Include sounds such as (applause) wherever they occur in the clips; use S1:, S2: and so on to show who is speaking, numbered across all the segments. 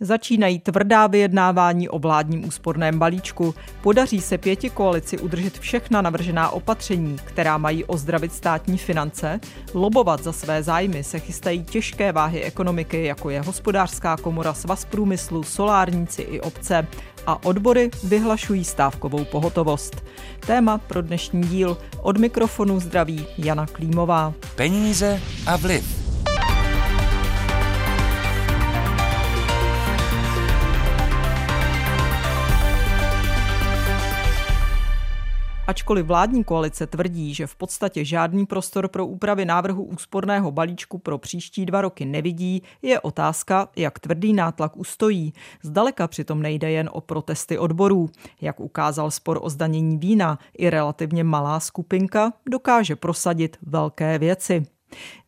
S1: Začínají tvrdá vyjednávání o vládním úsporném balíčku. Podaří se pěti koalici udržet všechna navržená opatření, která mají ozdravit státní finance. Lobovat za své zájmy se chystají těžké váhy ekonomiky, jako je hospodářská komora, svaz průmyslu, solárníci i obce. A odbory vyhlašují stávkovou pohotovost. Téma pro dnešní díl od mikrofonu zdraví Jana Klímová.
S2: Peníze a vliv.
S1: Ačkoliv vládní koalice tvrdí, že v podstatě žádný prostor pro úpravy návrhu úsporného balíčku pro příští dva roky nevidí, je otázka, jak tvrdý nátlak ustojí. Zdaleka přitom nejde jen o protesty odborů. Jak ukázal spor o zdanění vína, i relativně malá skupinka dokáže prosadit velké věci.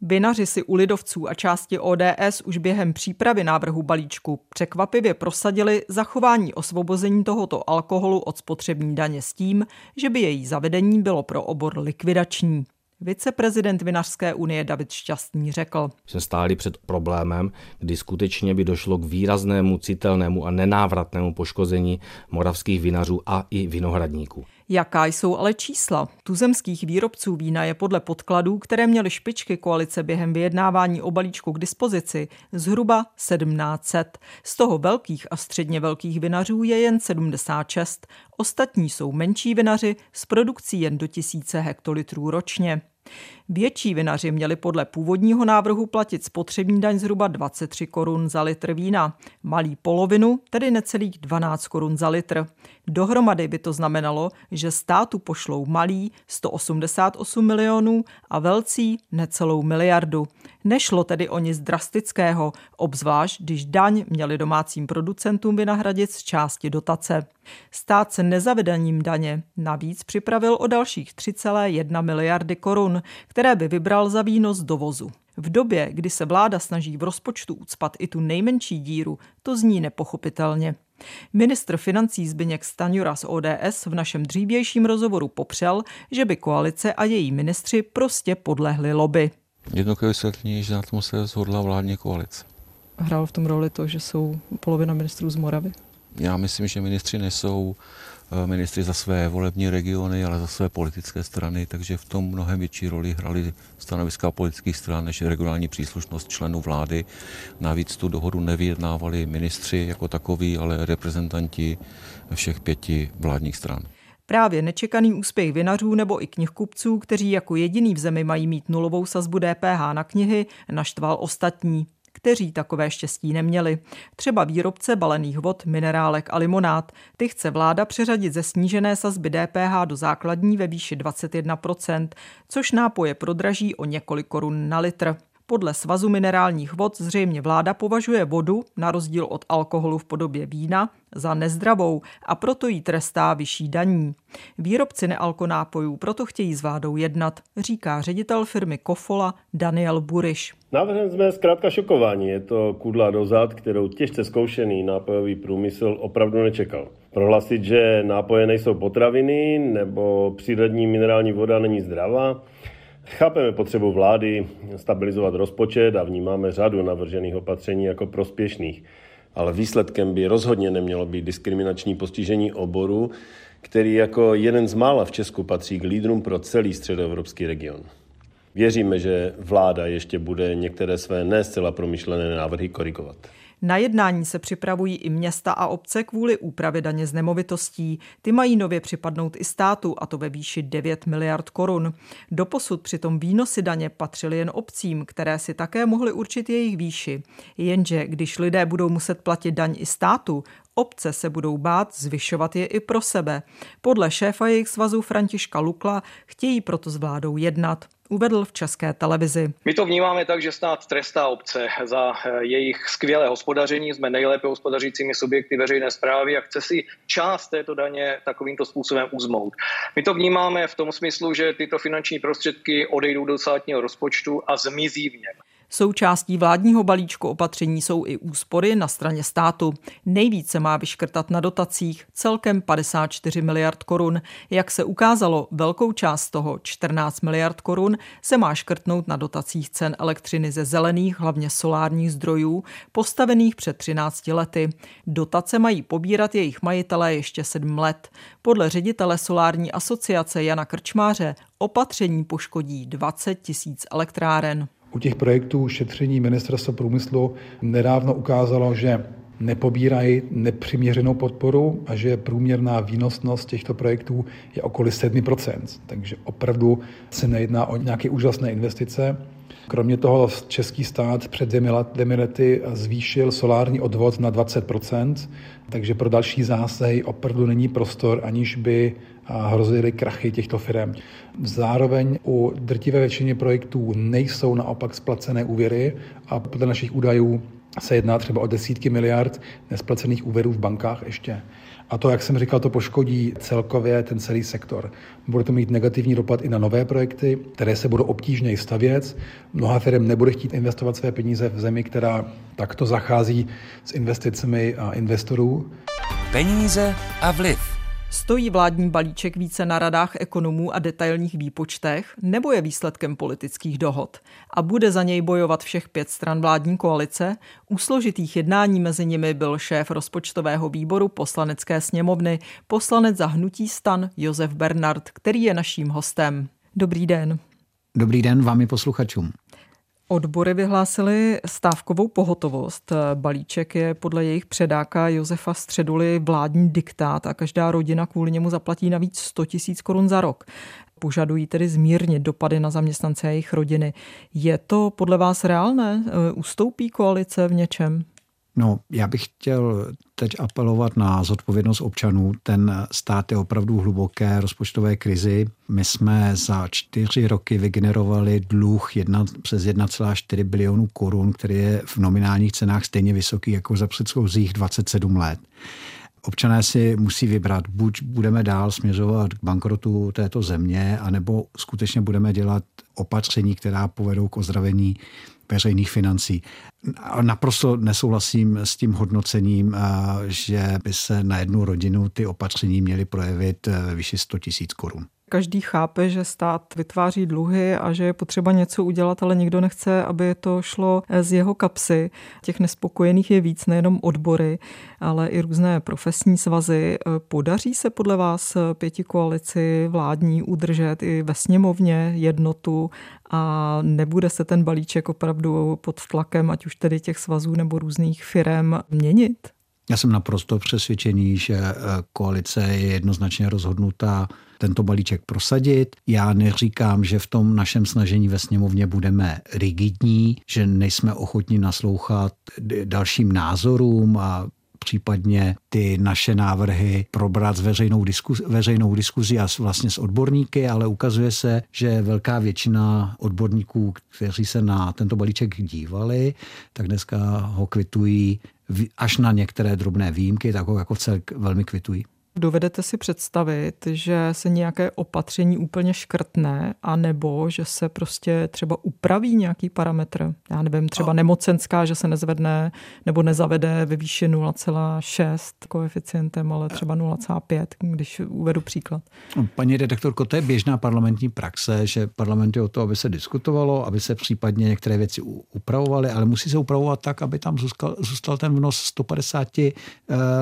S1: Vinaři si u lidovců a části ODS už během přípravy návrhu balíčku překvapivě prosadili zachování osvobození tohoto alkoholu od spotřební daně s tím, že by její zavedení bylo pro obor likvidační. Viceprezident Vinařské unie David Šťastný řekl.
S3: Jsme stáli před problémem, kdy skutečně by došlo k výraznému, citelnému a nenávratnému poškození moravských vinařů a i vinohradníků.
S1: Jaká jsou ale čísla? Tuzemských výrobců vína je podle podkladů, které měly špičky koalice během vyjednávání o balíčku k dispozici, zhruba 1700. Z toho velkých a středně velkých vinařů je jen 76. Ostatní jsou menší vinaři s produkcí jen do tisíce hektolitrů ročně. Větší vinaři měli podle původního návrhu platit spotřební daň zhruba 23 korun za litr vína, malý polovinu, tedy necelých 12 korun za litr. Dohromady by to znamenalo, že státu pošlou malý 188 milionů a velcí necelou miliardu. Nešlo tedy o nic drastického, obzvlášť když daň měli domácím producentům vynahradit z části dotace. Stát se nezavedením daně navíc připravil o dalších 3,1 miliardy korun, které by vybral za výnos dovozu. V době, kdy se vláda snaží v rozpočtu ucpat i tu nejmenší díru, to zní nepochopitelně. Ministr financí Zbyněk Staňura z ODS v našem dřívějším rozhovoru popřel, že by koalice a její ministři prostě podlehli lobby.
S4: Jednoduché vysvětlení, že na tom se shodla vládní koalice.
S1: Hrál v tom roli to, že jsou polovina ministrů z Moravy?
S4: Já myslím, že ministři nesou eh, ministry za své volební regiony, ale za své politické strany, takže v tom mnohem větší roli hrali stanoviska politických stran než regionální příslušnost členů vlády. Navíc tu dohodu nevyjednávali ministři jako takový, ale reprezentanti všech pěti vládních stran.
S1: Právě nečekaný úspěch vinařů nebo i knihkupců, kteří jako jediný v zemi mají mít nulovou sazbu DPH na knihy, naštval ostatní kteří takové štěstí neměli. Třeba výrobce balených vod, minerálek a limonád. Ty chce vláda přeřadit ze snížené sazby DPH do základní ve výši 21%, což nápoje prodraží o několik korun na litr. Podle Svazu minerálních vod zřejmě vláda považuje vodu, na rozdíl od alkoholu v podobě vína, za nezdravou a proto jí trestá vyšší daní. Výrobci nealkonápojů proto chtějí s vládou jednat, říká ředitel firmy Kofola Daniel Buriš.
S5: Návrhem jsme zkrátka šokování. Je to kudla dozad, kterou těžce zkoušený nápojový průmysl opravdu nečekal. Prohlasit, že nápoje nejsou potraviny nebo přírodní minerální voda není zdravá, Chápeme potřebu vlády stabilizovat rozpočet a vnímáme řadu navržených opatření jako prospěšných, ale výsledkem by rozhodně nemělo být diskriminační postižení oboru, který jako jeden z mála v Česku patří k lídrům pro celý středoevropský region. Věříme, že vláda ještě bude některé své ne zcela promyšlené návrhy korigovat.
S1: Na jednání se připravují i města a obce kvůli úpravě daně z nemovitostí. Ty mají nově připadnout i státu, a to ve výši 9 miliard korun. Doposud přitom výnosy daně patřily jen obcím, které si také mohly určit jejich výši. Jenže když lidé budou muset platit daň i státu, Obce se budou bát zvyšovat je i pro sebe. Podle šéfa jejich svazu Františka Lukla chtějí proto s vládou jednat uvedl v české televizi.
S6: My to vnímáme tak, že stát trestá obce za eh, jejich skvělé hospodaření. Jsme nejlépe hospodařícími subjekty veřejné zprávy a chce si část této daně takovýmto způsobem uzmout. My to vnímáme v tom smyslu, že tyto finanční prostředky odejdou do státního rozpočtu a zmizí v něm.
S1: Součástí vládního balíčku opatření jsou i úspory na straně státu. Nejvíce má vyškrtat na dotacích celkem 54 miliard korun. Jak se ukázalo, velkou část toho 14 miliard korun se má škrtnout na dotacích cen elektřiny ze zelených, hlavně solárních zdrojů, postavených před 13 lety. Dotace mají pobírat jejich majitelé ještě 7 let. Podle ředitele solární asociace Jana Krčmáře opatření poškodí 20 tisíc elektráren.
S7: U těch projektů šetření ministerstva průmyslu nedávno ukázalo, že nepobírají nepřiměřenou podporu a že průměrná výnosnost těchto projektů je okolo 7%. Takže opravdu se nejedná o nějaké úžasné investice. Kromě toho český stát před dvěmi lety zvýšil solární odvod na 20%, takže pro další zásahy opravdu není prostor, aniž by hrozily krachy těchto firm. Zároveň u drtivé většině projektů nejsou naopak splacené úvěry a podle našich údajů se jedná třeba o desítky miliard nesplacených úvěrů v bankách ještě. A to, jak jsem říkal, to poškodí celkově ten celý sektor. Bude to mít negativní dopad i na nové projekty, které se budou obtížněji stavět. Mnoha firm nebude chtít investovat své peníze v zemi, která takto zachází s investicemi a investorů.
S2: Peníze a vliv.
S1: Stojí vládní balíček více na radách ekonomů a detailních výpočtech, nebo je výsledkem politických dohod? A bude za něj bojovat všech pět stran vládní koalice? U složitých jednání mezi nimi byl šéf rozpočtového výboru poslanecké sněmovny, poslanec za hnutí stan Josef Bernard, který je naším hostem. Dobrý den.
S8: Dobrý den vám i posluchačům.
S1: Odbory vyhlásily stávkovou pohotovost. Balíček je podle jejich předáka Josefa Středuly vládní diktát a každá rodina kvůli němu zaplatí navíc 100 tisíc korun za rok. Požadují tedy zmírnit dopady na zaměstnance a jejich rodiny. Je to podle vás reálné? Ustoupí koalice v něčem?
S8: No, já bych chtěl teď apelovat na zodpovědnost občanů. Ten stát je opravdu v hluboké rozpočtové krizi. My jsme za čtyři roky vygenerovali dluh jedna, přes 1,4 bilionu korun, který je v nominálních cenách stejně vysoký jako za předchozích 27 let. Občané si musí vybrat, buď budeme dál směřovat k bankrotu této země, anebo skutečně budeme dělat opatření, která povedou k ozdravení veřejných financí. Naprosto nesouhlasím s tím hodnocením, že by se na jednu rodinu ty opatření měly projevit ve výši 100 tisíc korun.
S1: Každý chápe, že stát vytváří dluhy a že je potřeba něco udělat, ale nikdo nechce, aby to šlo z jeho kapsy. Těch nespokojených je víc, nejenom odbory, ale i různé profesní svazy. Podaří se podle vás pěti koalici vládní udržet i ve sněmovně jednotu a nebude se ten balíček opravdu pod tlakem, ať už tedy těch svazů nebo různých firm měnit?
S8: Já jsem naprosto přesvědčený, že eh, koalice je jednoznačně rozhodnutá tento balíček prosadit. Já neříkám, že v tom našem snažení ve sněmovně budeme rigidní, že nejsme ochotní naslouchat dalším názorům a případně ty naše návrhy probrat s veřejnou, diskuzi, veřejnou diskuzí a vlastně s odborníky, ale ukazuje se, že velká většina odborníků, kteří se na tento balíček dívali, tak dneska ho kvitují až na některé drobné výjimky, tak ho jako celk velmi kvitují.
S1: Dovedete si představit, že se nějaké opatření úplně škrtne, a nebo že se prostě třeba upraví nějaký parametr? Já nevím, třeba nemocenská, že se nezvedne nebo nezavede ve výši 0,6 koeficientem, ale třeba 0,5, když uvedu příklad.
S8: Paní redaktorko, to je běžná parlamentní praxe, že parlament je o to, aby se diskutovalo, aby se případně některé věci upravovaly, ale musí se upravovat tak, aby tam zůstal, zůstal ten vnos 150 eh,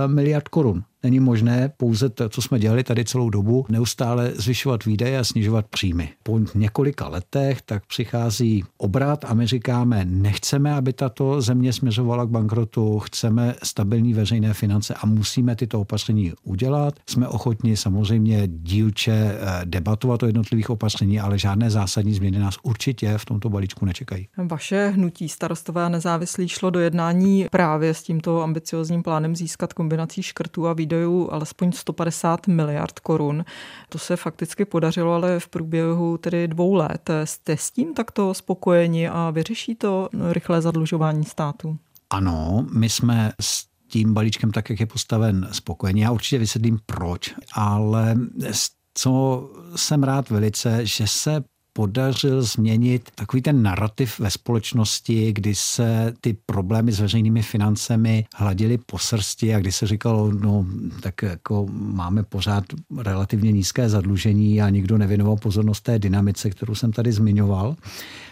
S8: miliard korun. Není možné pouze to, co jsme dělali tady celou dobu, neustále zvyšovat výdaje a snižovat příjmy. Po několika letech tak přichází obrat a my říkáme, nechceme, aby tato země směřovala k bankrotu, chceme stabilní veřejné finance a musíme tyto opatření udělat. Jsme ochotni samozřejmě dílče eh, debatovat o jednotlivých opatření, ale žádné zásadní změny nás určitě v tomto balíčku nečekají.
S1: Vaše hnutí starostové a nezávislí šlo do jednání právě s tímto ambiciozním plánem získat kombinací škrtů a výdajů alespoň 150 miliard korun. To se fakticky podařilo, ale v průběhu tedy dvou let. Jste s tím takto spokojeni a vyřeší to rychlé zadlužování státu?
S8: Ano, my jsme s tím balíčkem, tak jak je postaven, spokojení. Já určitě vysvětlím proč, ale co jsem rád velice, že se podařil změnit takový ten narrativ ve společnosti, kdy se ty problémy s veřejnými financemi hladily po srsti a kdy se říkalo, no tak jako máme pořád relativně nízké zadlužení a nikdo nevěnoval pozornost té dynamice, kterou jsem tady zmiňoval.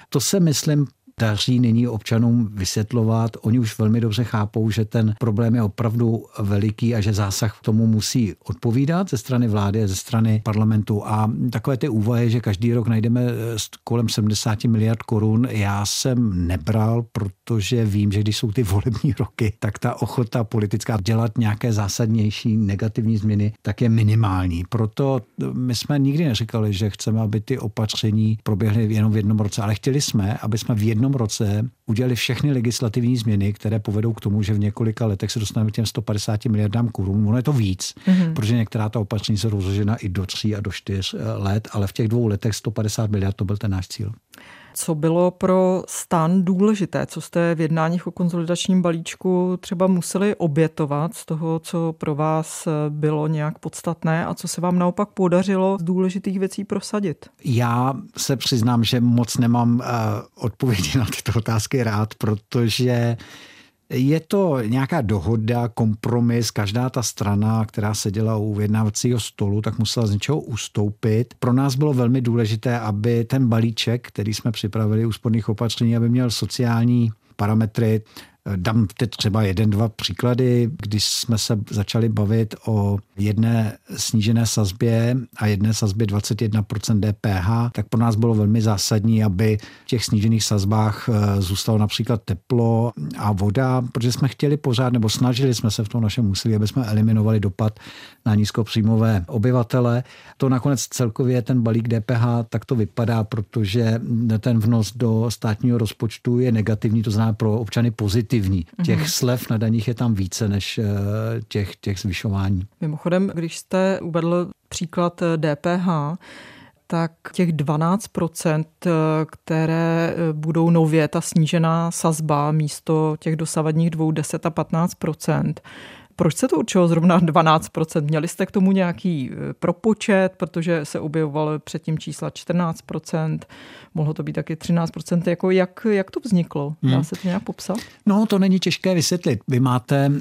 S8: To se, myslím, daří nyní občanům vysvětlovat. Oni už velmi dobře chápou, že ten problém je opravdu veliký a že zásah k tomu musí odpovídat ze strany vlády, ze strany parlamentu. A takové ty úvahy, že každý rok najdeme eh, kolem 70 miliard korun, já jsem nebral, protože vím, že když jsou ty volební roky, tak ta ochota politická dělat nějaké zásadnější negativní změny, tak je minimální. Proto my jsme nikdy neříkali, že chceme, aby ty opatření proběhly jenom v jednom roce, ale chtěli jsme, aby jsme v jednom jednom roce udělali všechny legislativní změny, které povedou k tomu, že v několika letech se dostaneme k těm 150 miliardám korun. Ono je to víc, mm-hmm. protože některá ta opatření se rozložena i do tří a do čtyř eh, let, ale v těch dvou letech 150 miliard to byl ten náš cíl.
S1: Co bylo pro stan důležité? Co jste v jednáních o konzolidačním balíčku třeba museli obětovat z toho, co pro vás bylo nějak podstatné a co se vám naopak podařilo z důležitých věcí prosadit?
S8: Já se přiznám, že moc nemám uh, odpovědi na tyto otázky rád, protože je to nějaká dohoda, kompromis, každá ta strana, která seděla u vyjednávacího stolu, tak musela z něčeho ustoupit. Pro nás bylo velmi důležité, aby ten balíček, který jsme připravili úsporných opatření, aby měl sociální parametry, Dám teď třeba jeden, dva příklady. Když jsme se začali bavit o jedné snížené sazbě a jedné sazbě 21% DPH, tak pro nás bylo velmi zásadní, aby v těch snížených sazbách eh, zůstalo například teplo a voda, protože jsme chtěli pořád, nebo snažili jsme se v tom našem úsilí, aby jsme eliminovali dopad na nízkopříjmové obyvatele. To nakonec celkově ten balík DPH tak to vypadá, protože ten vnos do státního rozpočtu je negativní, to znamená pro občany pozitivní. Těch mm-hmm. slev na daních je tam více než eh, těch, těch zvyšování.
S1: Mimochodem, když jste uvedl příklad DPH, eh, tak těch 12%, eh, které budou nově ta snížená sazba místo těch dosavadních 2, 10 a 15%, proč se to určilo zrovna 12%? Měli jste k tomu nějaký e, propočet, protože se objevovaly předtím čísla 14%, mohlo to být taky 13%. Jako jak, jak to vzniklo? Dá hmm. se to nějak popsat?
S8: No, to není těžké vysvětlit. Vy máte,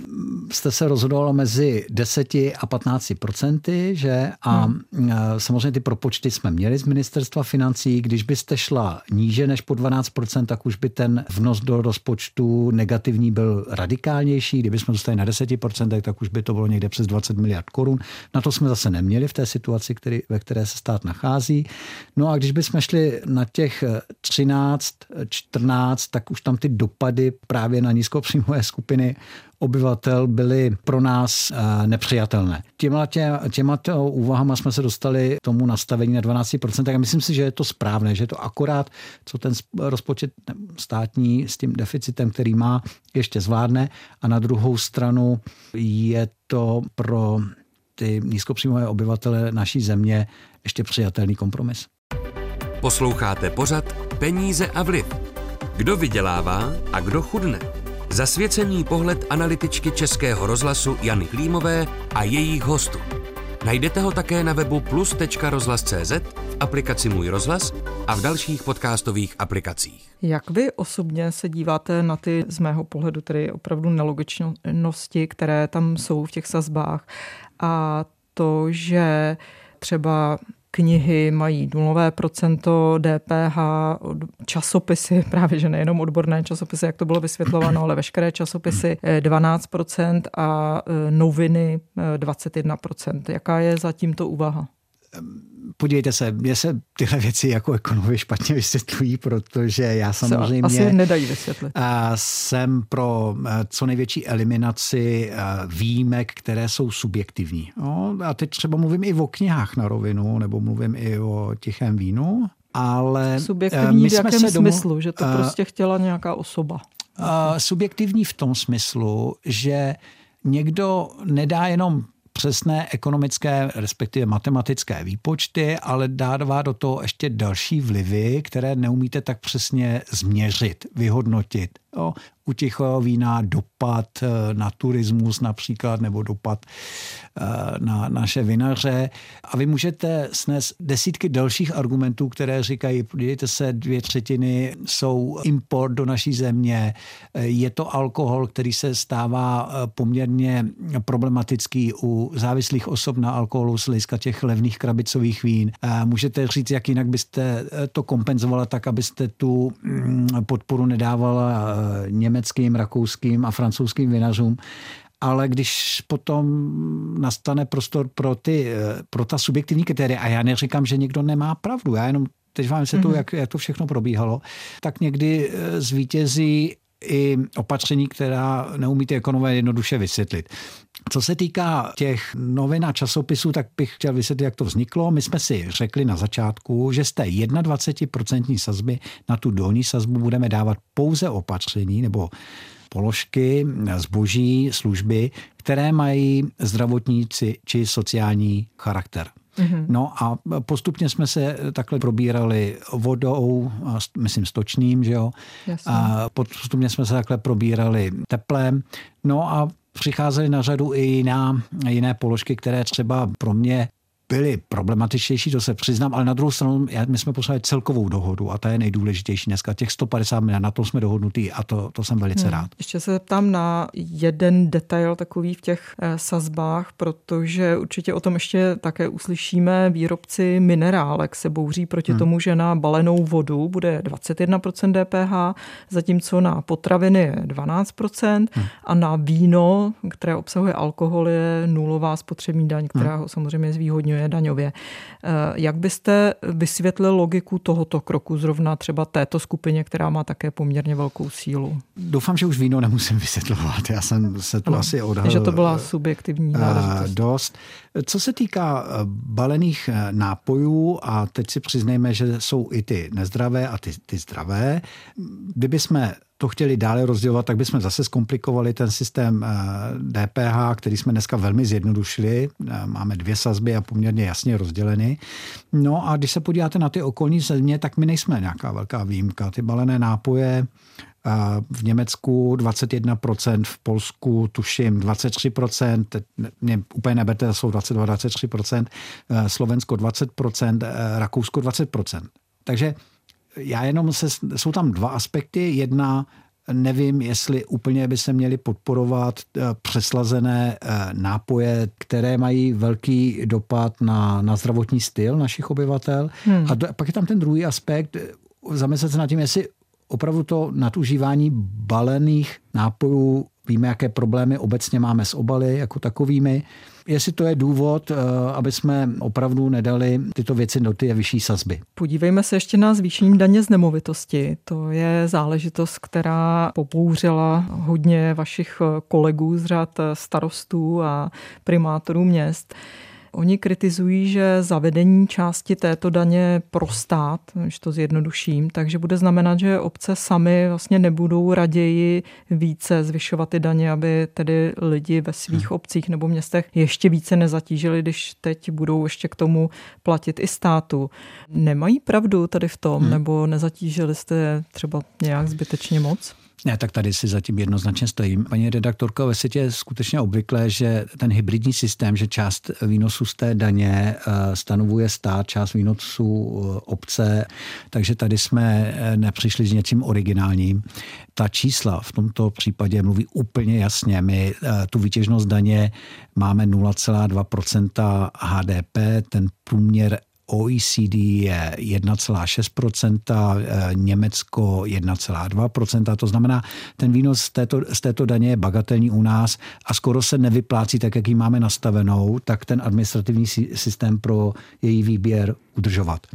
S8: jste se rozhodovalo mezi 10 a 15%, že? A hmm. E, samozřejmě ty propočty jsme měli z ministerstva financí. Když byste šla níže než po 12%, tak už by ten vnos do rozpočtu negativní byl radikálnější. Kdybychom dostali na 10%, tak už by to bylo někde přes 20 miliard korun. Na to jsme zase neměli v té situaci, který, ve které se stát nachází. No a když bychom šli na těch 13, 14, tak už tam ty dopady právě na nízkopříjmové skupiny obyvatel byly pro nás eh, nepřijatelné. Těma, tě, těma to úvahama jsme se dostali tomu nastavení na 12%, tak myslím si, že je to správné, že je to akorát, co ten rozpočet státní s tím deficitem, který má, ještě zvládne a na druhou stranu je to pro ty nízkopříjmové obyvatele naší země ještě přijatelný kompromis.
S2: Posloucháte pořad Peníze a vliv. Kdo vydělává a kdo chudne? Zasvěcený pohled analytičky Českého rozhlasu Jany Klímové a jejich hostů. Najdete ho také na webu plus.rozhlas.cz, v aplikaci Můj rozhlas a v dalších podcastových aplikacích.
S1: Jak vy osobně se díváte na ty z mého pohledu tedy opravdu nelogičnosti, které tam jsou v těch sazbách a to, že třeba knihy mají nulové procento DPH, časopisy, (laughs) právě že nejenom odborné časopisy, jak to bylo vysvětlováno, ale veškeré časopisy 12% eh, a eh, noviny 21%. Eh, Jaká je za tímto úvaha?
S8: Podívejte se, mě se tyhle věci jako ekonomi špatně vysvětlují, protože já samozřejmě...
S1: Asi nedají vysvětlit.
S8: Jsem pro co největší eliminaci výjimek, které jsou subjektivní. No, a teď třeba mluvím i o knihách na rovinu, nebo mluvím i o tichém vínu, ale...
S1: Subjektivní my v jakém se smyslu? Domů, že to prostě chtěla nějaká osoba?
S8: Subjektivní v tom smyslu, že někdo nedá jenom přesné ekonomické, respektive matematické výpočty, ale dává do toho ještě další vlivy, které neumíte tak přesně změřit, vyhodnotit. Jo. U tichého vína dopad eh, na turismus například nebo dopad eh, na naše vinaře. A vy můžete snést desítky dalších argumentů, které říkají, podívejte se, dvě třetiny jsou import do naší země, je to alkohol, který se stává poměrně problematický u závislých osob na alkoholu z hlediska těch levných krabicových vín. Můžete říct, jak jinak byste to kompenzovala tak, abyste tu mm, podporu nedávala německým, rakouským a francouzským vinařům ale když potom nastane prostor pro, ty, pro ta subjektivní kritéria, a já neříkám, že někdo nemá pravdu, já jenom teď vám se to, mm-hmm. jak, jak to všechno probíhalo, tak někdy eh, zvítězí i opatření, která neumí ty ekonomové jednoduše vysvětlit. Co se týká těch novin a časopisů, tak bych chtěl vysvětlit, jak to vzniklo. My jsme si řekli na začátku, že z té 21% sazby na tu dolní sazbu budeme dávat pouze opatření nebo položky, zboží, služby, které mají zdravotníci či sociální charakter. Mm-hmm. No a postupně jsme se takhle probírali vodou, myslím stočným, že jo. Jasně. A postupně jsme se takhle probírali teplem. No a přicházely na řadu i jiná, jiné položky, které třeba pro mě byly problematičtější, to se přiznám, ale na druhou stranu my jsme poslali celkovou dohodu a ta je nejdůležitější dneska. Těch 150 miliard, na tom jsme dohodnutí a to, to jsem velice hmm. rád.
S1: Ještě se zeptám na jeden detail takový v těch eh, sazbách, protože určitě o tom ještě také uslyšíme. Výrobci minerálek se bouří proti hmm. tomu, že na balenou vodu bude 21% DPH, zatímco na potraviny je 12% hmm. a na víno, které obsahuje alkohol, je nulová spotřební daň, která hmm. ho samozřejmě zvýhodňuje ovlivňuje daňově. Eh, jak byste vysvětlil logiku tohoto kroku zrovna třeba této skupině, která má také poměrně velkou sílu?
S8: Doufám, že už víno nemusím vysvětlovat. Já jsem se tu ano, asi odhalil.
S1: Že to byla subjektivní eh,
S8: záležitost. Dost. Co se týká eh, balených nápojů, a teď si přiznejme, že jsou i ty nezdravé a ty, ty zdravé, kdyby jsme to chtěli dále rozdělovat, tak bychom zase zkomplikovali ten systém DPH, eh, který jsme dneska velmi zjednodušili. Eh, máme dvě sazby a poměrně jasně rozděleny. No a když se podíváte na ty okolní země, tak my nejsme nějaká velká výjimka. Ty balené nápoje eh, v Německu 21%, v Polsku tuším 23%, mě úplně neberte, jsou 22-23%, Slovensko 20%, Rakousko 20%. Takže já jenom se, jsou tam dva aspekty. Jedna, nevím, jestli úplně by se měly podporovat eh, přeslazené eh, nápoje, které mají velký dopad na, na zdravotní styl našich obyvatel. Hmm. A do, pak je tam ten druhý aspekt, zamyslet se nad tím, jestli opravdu to nadužívání balených nápojů, víme, jaké problémy obecně máme s obaly jako takovými, jestli to je důvod, eh, aby jsme opravdu nedali tyto věci do ty vyšší sazby.
S1: Podívejme se ještě na zvýšení daně z nemovitosti. To je záležitost, která popouřila hodně vašich kolegů z řad starostů a primátorů měst. Oni kritizují, že zavedení části této daně pro stát, když to zjednoduším, takže bude znamenat, že obce sami vlastně nebudou raději více zvyšovat ty daně, aby tedy lidi ve svých hmm. obcích nebo městech ještě více nezatížili, když teď budou ještě k tomu platit i státu. Nemají pravdu tady v tom, hmm. nebo nezatížili jste třeba nějak zbytečně moc?
S8: Ne, tak tady si zatím jednoznačně stojím. Paní redaktorko, ve světě je skutečně obvyklé, že ten hybridní systém, že část výnosu z té daně eh, stanovuje stát, část výnosů eh, obce, takže tady jsme eh, nepřišli s něčím originálním. Ta čísla v tomto případě mluví úplně jasně. My tu výtěžnost daně máme 0,2% HDP, ten průměr OECD je 1,6%, eh, Německo 1,2%, to znamená, ten výnos z této, z této daně je bagatelní u nás a skoro se nevyplácí tak, jak ji máme nastavenou, tak ten administrativní systém pro její výběr udržovat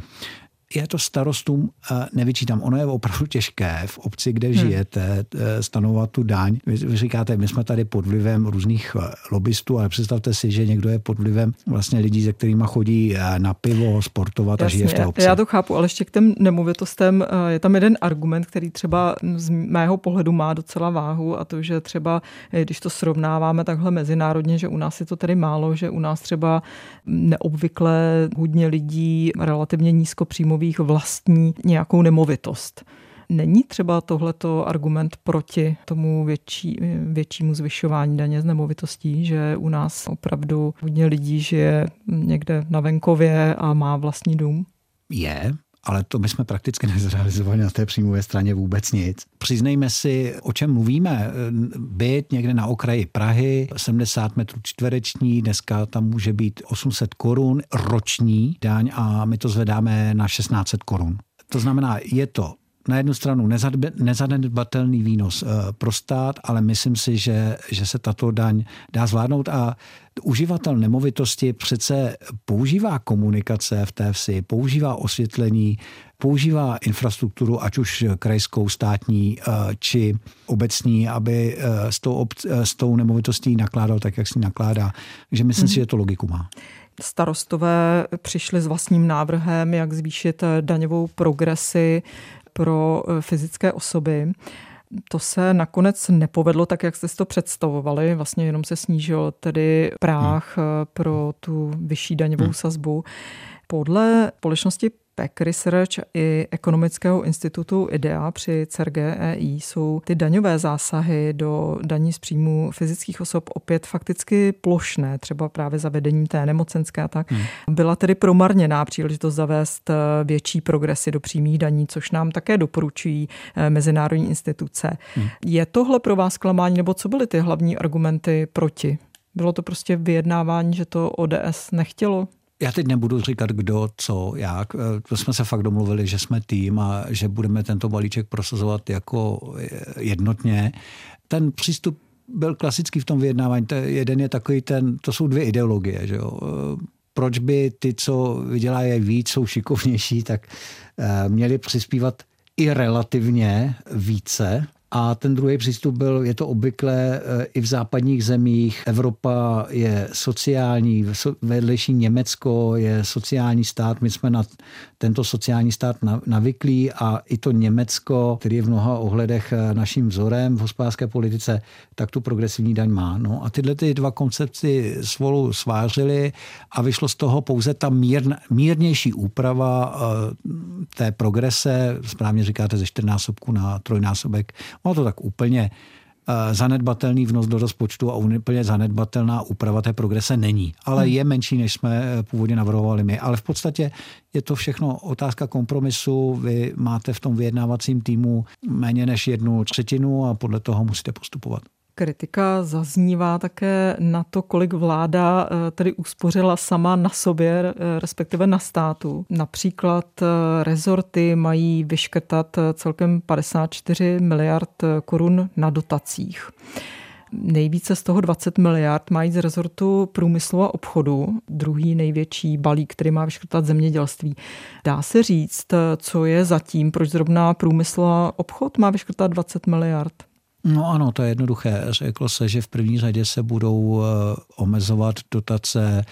S8: já to starostům eh, nevyčítám. Ono je opravdu těžké v obci, kde hmm. žijete, eh, stanovat tu daň. Vy, říkáte, my jsme tady pod vlivem různých eh, lobbystů, ale představte si, že někdo je pod vlivem vlastně lidí, se kterými chodí na pivo, sportovat Jasně, a žije v té obci.
S1: Já to chápu, ale ještě k těm nemovitostem je tam jeden argument, který třeba z mého pohledu má docela váhu a to, že třeba, když to srovnáváme takhle mezinárodně, že u nás je to tedy málo, že u nás třeba neobvykle hodně lidí relativně nízko příjmových vlastní nějakou nemovitost. Není třeba tohleto argument proti tomu větší, většímu zvyšování daně z nemovitostí, že u nás opravdu hodně lidí žije někde na venkově a má vlastní dům?
S8: Je, ale to my jsme prakticky (laughs) nezrealizovali na té příjmové straně vůbec nic. Přiznejme si, o čem mluvíme. Byt někde na okraji Prahy, 70 metrů čtvereční, dneska tam může být 800 korun roční daň a my to zvedáme na 1600 korun. To znamená, je to na jednu stranu nezanedbatelný výnos eh, pro stát, ale myslím si, že, že se tato daň dá zvládnout a uživatel nemovitosti přece používá komunikace v té vsi, používá osvětlení, používá infrastrukturu, ať už krajskou, státní eh, či obecní, aby eh, s tou, s tou nemovitostí nakládal tak, jak si nakládá. Takže myslím mm. si, mhm. že to logiku má.
S1: Starostové přišli s vlastním návrhem, jak zvýšit daňovou progresi pro eh, fyzické osoby. To se nakonec nepovedlo tak, jak jste si to představovali. Vlastně jenom se snížil tedy práh hmm. Eh, pro tu vyšší daňovou hmm. sazbu. Podle společnosti PEC Research i ekonomického institutu IDEA při CERGEI jsou ty daňové zásahy do daní z příjmu fyzických osob opět fakticky plošné, třeba právě zavedením té nemocenské a tak. Hmm. Byla tedy promarněná příležitost zavést eh, větší progresy do přímých daní, což nám také doporučují eh, mezinárodní instituce. Hmm. Je tohle pro vás klamání, nebo co byly ty hlavní argumenty proti? Bylo to prostě vyjednávání, že to ODS nechtělo?
S8: Já teď nebudu říkat, kdo, co, jak. Eh, to jsme se fakt domluvili, že jsme tým a že budeme tento balíček prosazovat jako eh, jednotně. Ten přístup byl klasický v tom vyjednávání. Jeden je takový ten, to jsou dvě ideologie, že jo. Eh, proč by ty, co vydělají víc, jsou šikovnější, tak měli přispívat i relativně více a ten druhý přístup byl, je to obvykle eh, i v západních zemích. Evropa je sociální, vedlejší Německo je sociální stát. My jsme na tento sociální stát navyklí a i to Německo, který je v mnoha ohledech eh, naším vzorem v hospodářské politice, tak tu progresivní daň má. No a tyhle ty dva koncepty svolu svářily a vyšlo z toho pouze ta mírn, mírnější úprava eh, té progrese, správně říkáte ze čtyřnásobku na trojnásobek Ono to tak úplně zanedbatelný vnos do rozpočtu a úplně zanedbatelná úprava té progrese není. Ale hmm. je menší, než jsme eh, původně navrhovali my. Ale v podstatě je to všechno otázka kompromisu. Vy máte v tom vyjednávacím týmu méně než jednu třetinu a podle toho musíte postupovat.
S1: Kritika zaznívá také na to, kolik vláda eh, tedy uspořila sama na sobě, eh, respektive na státu. Například eh, rezorty mají vyškrtat celkem 54 miliard korun na dotacích. Nejvíce z toho 20 miliard mají z rezortu průmyslu a obchodu, druhý největší balík, který má vyškrtat zemědělství. Dá se říct, co je zatím, proč zrovna průmysl a obchod má vyškrtat 20 miliard?
S8: No ano, to je jednoduché. Řeklo se, že v první řadě se budou eh, omezovat dotace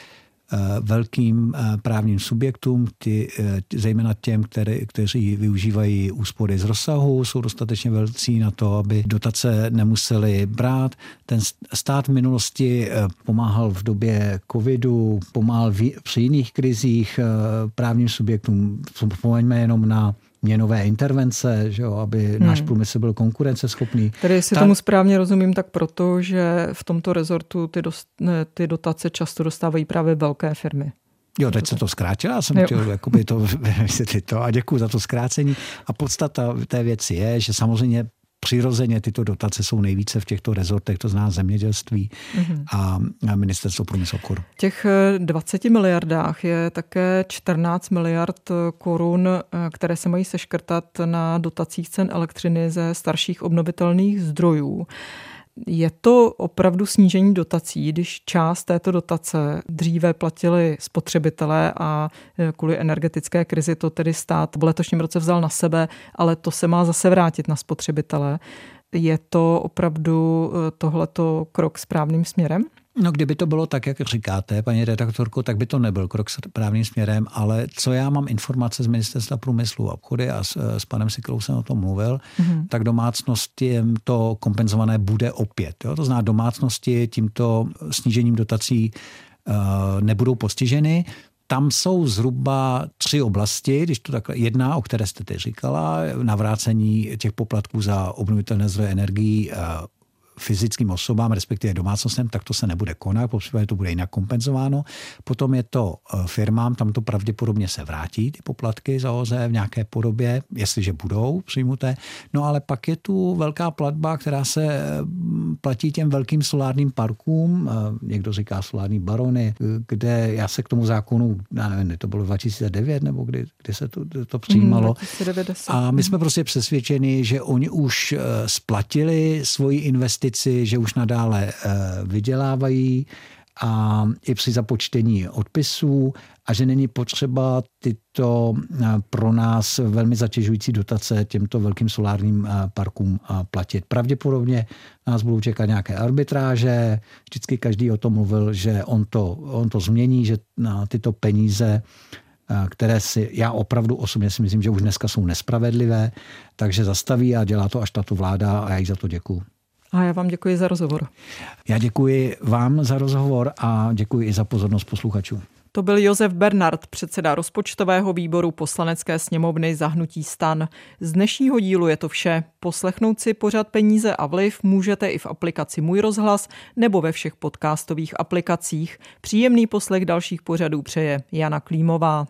S8: eh, velkým eh, právním subjektům, ty, zejména těm, které, kteří využívají úspory z rozsahu, jsou dostatečně velcí na to, aby dotace nemuseli brát. Ten stát v minulosti pomáhal v době covidu, pomáhal při jiných krizích právním subjektům. Vzpomeňme jenom na měnové intervence, že jo, aby hmm. náš průmysl byl konkurenceschopný.
S1: Tedy jestli Ta... tomu správně rozumím, tak proto, že v tomto rezortu ty, dost, ne, ty dotace často dostávají právě velké firmy.
S8: Jo, teď se to zkrátilo, já jsem jo. chtěl jakoby to (laughs) vysvětlit to a děkuji za to zkrácení. A podstata té věci je, že samozřejmě Přirozeně tyto dotace jsou nejvíce v těchto rezortech, to zná zemědělství mm-hmm. a ministerstvo průmyslu obchodu.
S1: V těch 20 eh, miliardách je také 14 miliard korun, eh, které se mají seškrtat na dotacích cen elektřiny ze starších obnovitelných zdrojů. Je to opravdu snížení dotací, když část této dotace dříve platili spotřebitelé a e, kvůli energetické krizi to tedy stát v letošním roce vzal na sebe, ale to se má zase vrátit na spotřebitele. Je to opravdu e, tohleto krok správným směrem?
S8: No kdyby to bylo tak, jak říkáte, paní redaktorko, tak by to nebyl krok správným směrem, ale co já mám informace z ministerstva průmyslu a obchody a s, s panem Siklou jsem o tom mluvil, mm-hmm. tak domácnosti to kompenzované bude opět. Jo? To znamená, domácnosti tímto snížením dotací uh, nebudou postiženy. tam jsou zhruba tři oblasti, když to takhle, jedna, o které jste teď říkala, navrácení těch poplatků za obnovitelné zdroje energií fyzickým osobám, respektive domácnostem, tak to se nebude konat, popřípadě to bude jinak kompenzováno. Potom je to eh, firmám, tam to pravděpodobně se vrátí, ty poplatky za OZE v nějaké podobě, jestliže budou přijmuté. No ale pak je tu velká platba, která se eh, platí těm velkým solárním parkům, eh, někdo říká solární barony, kde já se k tomu zákonu, já nevím, to bylo 2009 nebo kdy, kdy se to, to přijímalo.
S1: Hmm,
S8: A my jsme prostě přesvědčeni, že oni už splatili svoji investici investici, že už nadále eh, vydělávají a i při započtení odpisů a že není potřeba tyto eh, pro nás velmi zatěžující dotace těmto velkým solárním eh, parkům platit. Pravděpodobně nás budou čekat nějaké arbitráže, vždycky každý o tom mluvil, že on to, on to změní, že na tyto peníze které si, já opravdu osobně si myslím, že už dneska jsou nespravedlivé, takže zastaví a dělá to až tato vláda a já jí za to děkuju.
S1: A já vám děkuji za rozhovor.
S8: Já děkuji vám za rozhovor a děkuji i za pozornost posluchačů.
S1: To byl Josef Bernard, předseda rozpočtového výboru poslanecké sněmovny Zahnutí stan. Z dnešního dílu je to vše. Poslechnout si pořad Peníze a vliv můžete i v aplikaci Můj rozhlas nebo ve všech podcastových aplikacích. Příjemný poslech dalších pořadů přeje Jana Klímová.